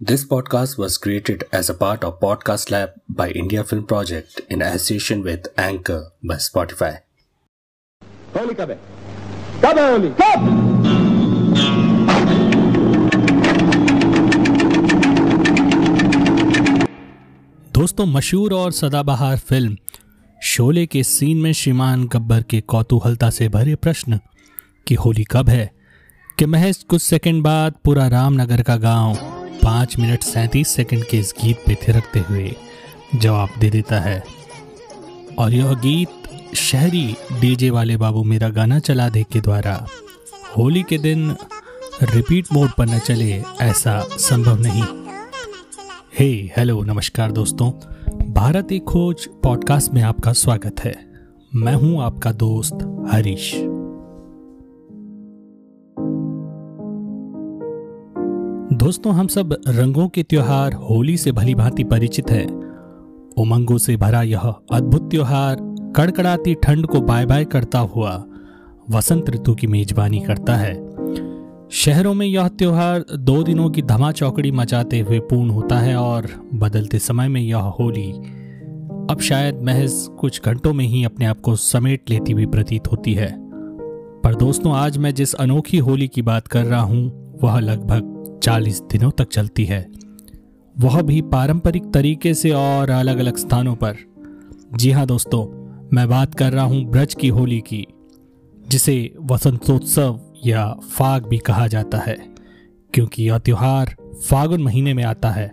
This podcast was created as a part of Podcast Lab by India Film Project in association with Anchor by Spotify. Holi कब है कब है होली कब दोस्तों मशहूर और सदाबहार फ़िल्म शोले के सीन में श्रीमान गब्बर के कौतूहलता से भरे प्रश्न कि होली कब है कि महज कुछ सेकंड बाद पूरा रामनगर का गाँव पाँच मिनट सैंतीस सेकंड के इस गीत पे थिरकते हुए जवाब दे देता है। और यह गीत शहरी डीजे वाले बाबू मेरा गाना चला दे के द्वारा होली के दिन रिपीट मोड पर न चले, ऐसा संभव नहीं। हे, हेलो, नमस्कार दोस्तों। भारत एक खोज पॉडकास्ट में आपका स्वागत है। मैं हूँ आपका दोस्त हरीश। दोस्तों, हम सब रंगों के त्योहार होली से भली भांति परिचित है। उमंगों से भरा यह अद्भुत त्योहार कड़कड़ाती ठंड को बाय बाय करता हुआ वसंत ऋतु की मेजबानी करता है। शहरों में यह त्योहार दो दिनों की धमा चौकड़ी मचाते हुए पूर्ण होता है और बदलते समय में यह होली अब शायद महज कुछ घंटों में ही अपने आप को समेट लेती हुई प्रतीत होती है। पर दोस्तों, आज मैं जिस अनोखी होली की बात कर रहा हूँ, वह लगभग 40 दिनों तक चलती है। वह भी पारंपरिक तरीके से और अलग अलग स्थानों पर। जी हाँ दोस्तों, मैं बात कर रहा हूँ ब्रज की होली की, जिसे वसंतोत्सव या फाग भी कहा जाता है, क्योंकि यह त्योहार फागुन महीने में आता है।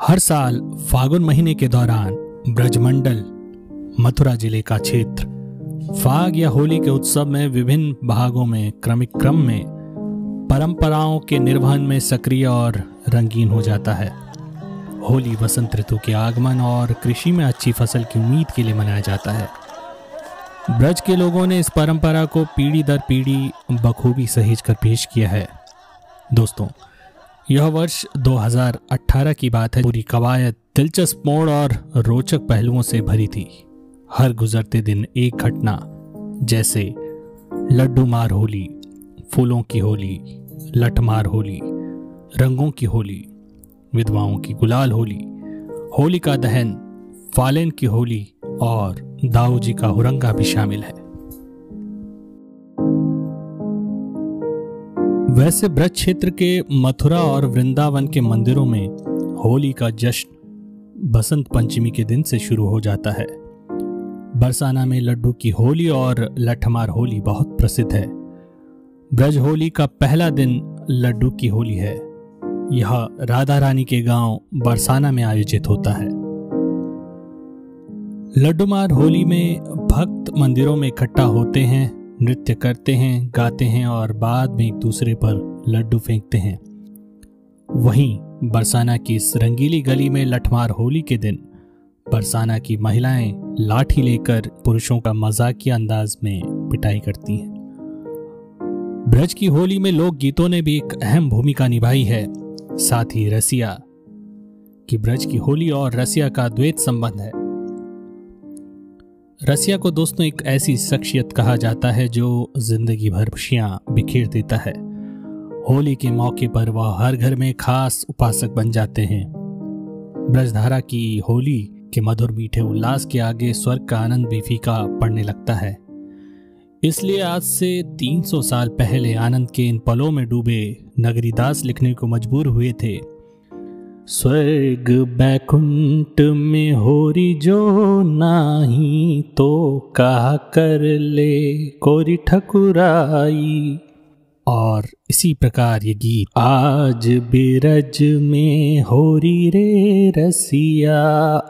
हर साल फागुन महीने के दौरान ब्रजमंडल, मथुरा ज़िले का क्षेत्र, फाग या होली के उत्सव में विभिन्न भागों में क्रमिक क्रम में परंपराओं के निर्वहन में सक्रिय और रंगीन हो जाता है। होली वसंत ऋतु के आगमन और कृषि में अच्छी फ़सल की उम्मीद के लिए मनाया जाता है। ब्रज के लोगों ने इस परंपरा को पीढ़ी दर पीढ़ी बखूबी सहेज कर पेश किया है। दोस्तों यह वर्ष 2018 की बात है। पूरी कवायद दिलचस्प मोड़ और रोचक पहलुओं से भरी थी। हर गुजरते दिन एक घटना, जैसे लड्डू मार होली, फूलों की होली, लठमार होली, रंगों की होली, विधवाओं की गुलाल होली होली का दहन, फालेन की होली और दाऊ जी का हुरंगा भी शामिल है। वैसे ब्रज क्षेत्र के मथुरा और वृंदावन के मंदिरों में होली का जश्न बसंत पंचमी के दिन से शुरू हो जाता है। बरसाना में लड्डू की होली और लठमार होली बहुत प्रसिद्ध है। ब्रज होली का पहला दिन लड्डू की होली है। यह राधा रानी के गाँव बरसाना में आयोजित होता है। लड्डूमार होली में भक्त मंदिरों में इकट्ठा होते हैं। नृत्य करते हैं, गाते हैं और बाद में एक दूसरे पर लड्डू फेंकते हैं। वहीं बरसाना की इस रंगीली गली में लठमार होली के दिन बरसाना की महिलाएँ लाठी लेकर पुरुषों का मजाकिया अंदाज में पिटाई करती हैं। ब्रज की होली में लोक गीतों ने भी एक अहम भूमिका निभाई है। साथ ही रसिया, कि ब्रज की होली और रसिया का द्वैत संबंध है। रसिया को दोस्तों एक ऐसी शख्सियत कहा जाता है जो ज़िंदगी भर खुशियाँ बिखेर देता है। होली के मौके पर वह हर घर में खास उपासक बन जाते हैं। ब्रजधारा की होली के मधुर मीठे उल्लास के आगे स्वर्ग का आनंद भी फीका पड़ने लगता है। इसलिए आज से 300 साल पहले आनंद के इन पलों में डूबे नगरीदास लिखने को मजबूर हुए थे। स्वर्ग बैकुंठ में होरी जो नाही तो कहा कर ले कोरी ठकुराई। और इसी प्रकार ये गीत, आज बिरज में होरी रे रसिया,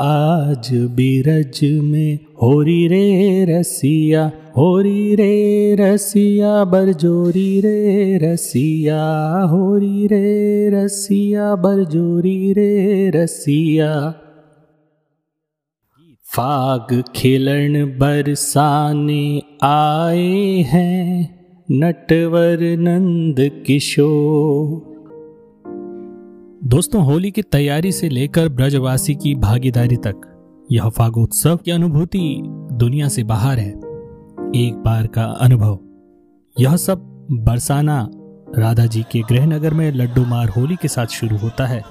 आज बिरज में होरी रे रसिया होरी रे रसिया, बरजोरी रे रसिया होरी रे रसिया, बरजोरी रे रसिया। फाग खिलन बरसाने आए हैं नटवर नंद किशोर दोस्तों, होली की तैयारी से लेकर ब्रजवासी की भागीदारी तक यह फागोत्सव की अनुभूति दुनिया से बाहर है। एक बार का अनुभव। यह सब बरसाना राधा जी के गृहनगर में लड्डू मार होली के साथ शुरू होता है,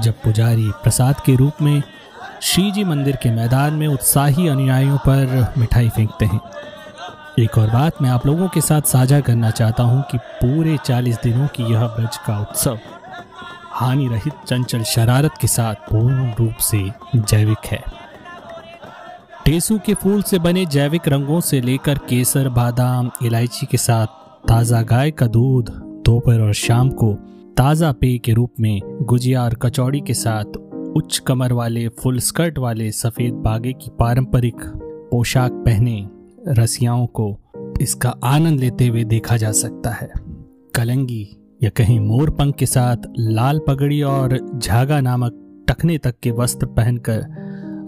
जब पुजारी प्रसाद के रूप में श्री जी मंदिर के मैदान में उत्साही अनुयायियों पर मिठाई फेंकते हैं। एक और बात मैं आप लोगों के साथ साझा करना चाहता हूँ कि पूरे 40 दिनों की यह ब्रज का उत्सव हानि रहित चंचल शरारत के साथ पूर्ण रूप से जैविक है। टेसू के फूल से बने जैविक रंगों से लेकर केसर, बादाम, इलायची के साथ ताज़ा गाय का दूध, दोपहर और शाम को ताज़ा पेय के रूप में गुजिया और कचौड़ी के साथ उच्च कमर वाले, फुल स्कर्ट वाले सफ़ेद बागे की पारंपरिक पोशाक पहने रसियाओं को इसका आनंद लेते हुए देखा जा सकता है। कलंगी या कहीं मोर पंख के साथ लाल पगड़ी और झागा नामक टखने तक के वस्त्र पहनकर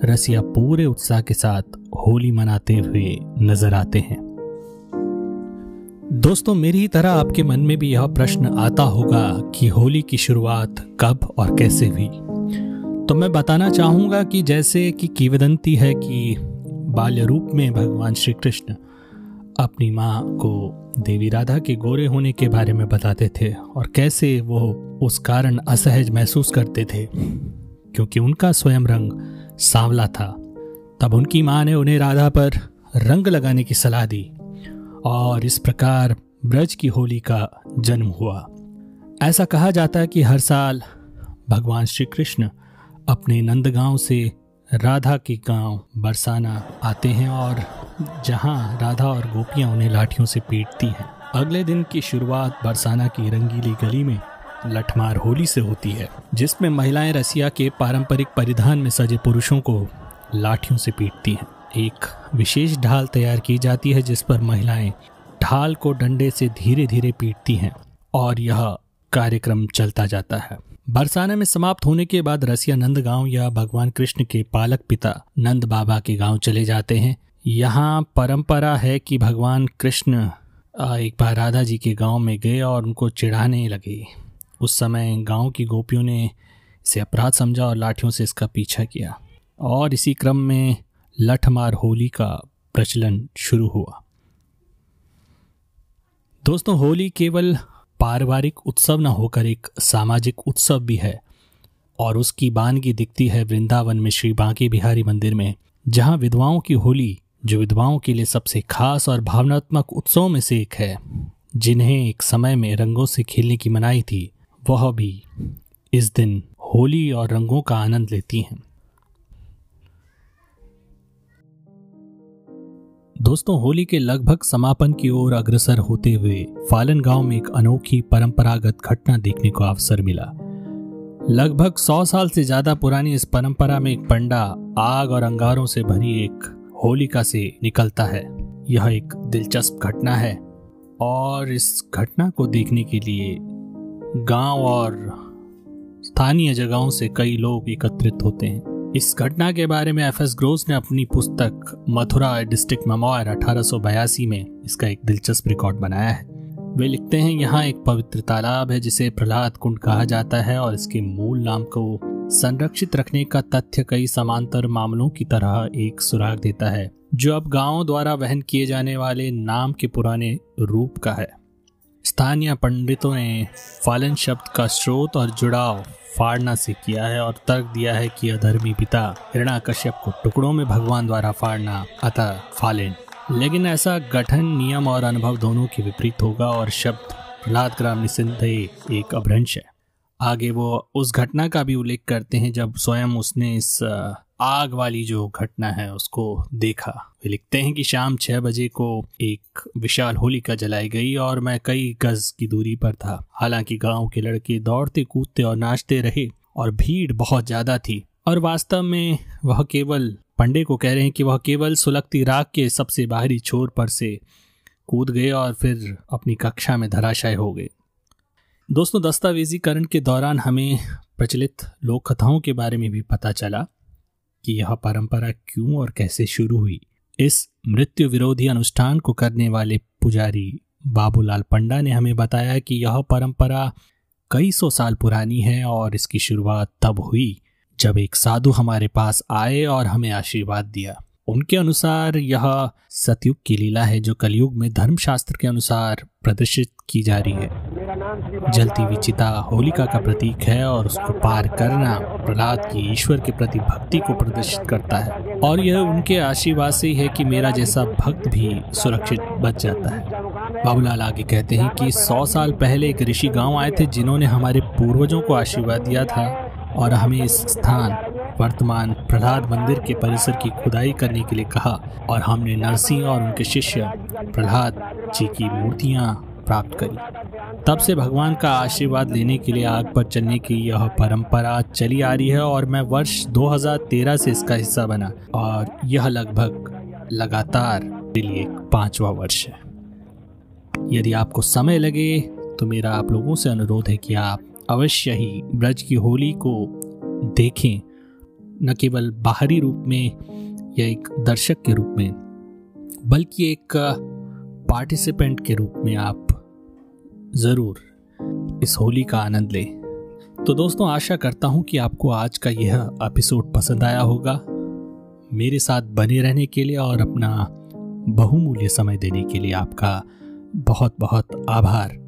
रसिया पूरे उत्साह के साथ होली मनाते हुए नज़र आते हैं। दोस्तों, मेरी ही तरह आपके मन में भी यह प्रश्न आता होगा कि होली की शुरुआत कब और कैसे हुई? तो मैं बताना चाहूँगा कि जैसे कि किवदंती है कि बाल्य रूप में भगवान श्री कृष्ण अपनी माँ को देवी राधा के गोरे होने के बारे में बताते थे और कैसे वो उस कारण असहज महसूस करते थे। क्योंकि उनका स्वयं रंग सांवला था, तब उनकी माँ ने उन्हें राधा पर रंग लगाने की सलाह दी और इस प्रकार ब्रज की होली का जन्म हुआ। ऐसा कहा जाता है कि हर साल भगवान श्री कृष्ण अपने नंदगांव से राधा के गाँव बरसाना आते हैं और जहाँ राधा और गोपियाँ उन्हें लाठियों से पीटती हैं। अगले दिन की शुरुआत बरसाना की रंगीली गली में लठमार होली से होती है, जिसमें महिलाएँ रसिया के पारंपरिक परिधान में सजे पुरुषों को लाठियों से पीटती हैं। एक विशेष ढाल तैयार की जाती है, जिस पर महिलाएँ ढाल को डंडे से धीरे धीरे पीटती हैं और यह कार्यक्रम चलता जाता है। बरसाना में समाप्त होने के बाद रसिया नंद गाँव या भगवान कृष्ण के पालक पिता नंद बाबा के गाँव चले जाते हैं। यहाँ परंपरा है कि भगवान कृष्ण एक बार राधा जी के गाँव में गए और उनको चिढ़ाने लगे। उस समय गाँव की गोपियों ने इसे अपराध समझा और लाठियों से इसका पीछा किया। और इसी क्रम में लठमार होली का प्रचलन शुरू हुआ। दोस्तों, होली केवल पारिवारिक उत्सव न होकर एक सामाजिक उत्सव भी है। और उसकी बानगी दिखती है वृंदावन में श्री बांके बिहारी मंदिर में, जहाँ विधवाओं की होली, जो विधवाओं के लिए सबसे खास और भावनात्मक उत्सव में से एक है, जिन्हें एक समय में रंगों से खेलने की मनाई थी, वह भी इस दिन होली और रंगों का आनंद लेती हैं। दोस्तों, होली के लगभग समापन की ओर अग्रसर होते हुए फालन गाँव में एक अनोखी परंपरागत घटना देखने को अवसर मिला। लगभग सौ साल से ज़्यादा पुरानी इस परंपरा में एक पंडा आग और अंगारों से भरी एक होलिका से निकलता है। यह एक दिलचस्प घटना है और इस घटना को देखने के लिए गाँव और स्थानीय जगहों से कई लोग एकत्रित होते हैं। इस घटना के बारे में एफ़ एस ग्रोस ने अपनी पुस्तक मथुरा डिस्ट्रिक्ट मेमोर अठारह में इसका एक दिलचस्प रिकॉर्ड बनाया है। वे लिखते हैं, यहाँ एक पवित्र तालाब है जिसे प्रहलाद कुंड कहा जाता है और इसके मूल नाम को संरक्षित रखने का तथ्य कई समांतर मामलों की तरह एक सुराग देता है, जो अब गाँवों द्वारा वहन किए जाने वाले नाम के पुराने रूप का है। स्थानीय पंडितों ने फालन शब्द का स्रोत और जुड़ाव फाड़ना से किया है और तर्क दिया है कि अधर्मी पिता हिरणा कश्यप को टुकड़ों में भगवान द्वारा फाड़ना अतः फालेन। लेकिन ऐसा गठन, नियम और अनुभव दोनों के विपरीत होगा और शब्द प्रहलाद ग्राम निसिंध एक अभ्रंश है। आगे वो उस घटना का भी उल्लेख करते हैं जब स्वयं उसने इस आग वाली जो घटना है उसको देखा। वे लिखते हैं कि शाम छह बजे को एक विशाल होलिका जलाई गई और मैं कई गज की दूरी पर था। हालाँकि गाँव के लड़के दौड़ते, कूदते और नाचते रहे और भीड़ बहुत ज़्यादा थी। और वास्तव में वह केवल, पंडे को कह रहे हैं कि वह केवल सुलगती राग के सबसे बाहरी छोर पर से कूद गए और फिर अपनी कक्षा में धराशाय हो गए। दोस्तों, दस्तावेजीकरण के दौरान हमें प्रचलित लोक कथाओं के बारे में भी पता चला। कि यह परंपरा क्यों और कैसे शुरू हुई? इस मृत्यु विरोधी अनुष्ठान को करने वाले पुजारी बाबूलाल पंडा ने हमें बताया कि यह परंपरा कई सौ साल पुरानी है और इसकी शुरुआत तब हुई जब एक साधु हमारे पास आए और हमें आशीर्वाद दिया। उनके अनुसार यह सतयुग की लीला है जो कलयुग में धर्मशास्त्र के अनुसार प्रदर्शित की जा रही है। जलती हुई चिता होलिका का प्रतीक है और उसको पार करना प्रहलाद की ईश्वर के प्रति भक्ति को प्रदर्शित करता है। और यह उनके आशीर्वाद से ही कि मेरा जैसा भक्त भी सुरक्षित बच जाता है। बाबूलाल आगे कहते हैं कि सौ साल पहले एक ऋषि गाँव आए थे जिन्होंने हमारे पूर्वजों को आशीर्वाद दिया था और हमें इस स्थान, वर्तमान प्रहलाद मंदिर के परिसर की खुदाई करने के लिए कहा। और हमने नरसिंह और उनके शिष्य प्रहलाद जी की मूर्तियाँ प्राप्त करी। तब से भगवान का आशीर्वाद लेने के लिए आग पर चलने की यह परंपरा चली आ रही है और मैं वर्ष 2013 से इसका हिस्सा बना और यह लगभग लगातार लिए पांचवा वर्ष है। यदि आपको समय लगे तो मेरा आप लोगों से अनुरोध है कि आप अवश्य ही ब्रज की होली को देखें। न केवल बाहरी रूप में या एक दर्शक के रूप में, बल्कि एक पार्टिसिपेंट के रूप में आप ज़रूर इस होली का आनंद लें। तो दोस्तों, आशा करता हूँ कि आपको आज का यह एपिसोड पसंद आया होगा। मेरे साथ बने रहने के लिए और अपना बहुमूल्य समय देने के लिए आपका बहुत बहुत आभार।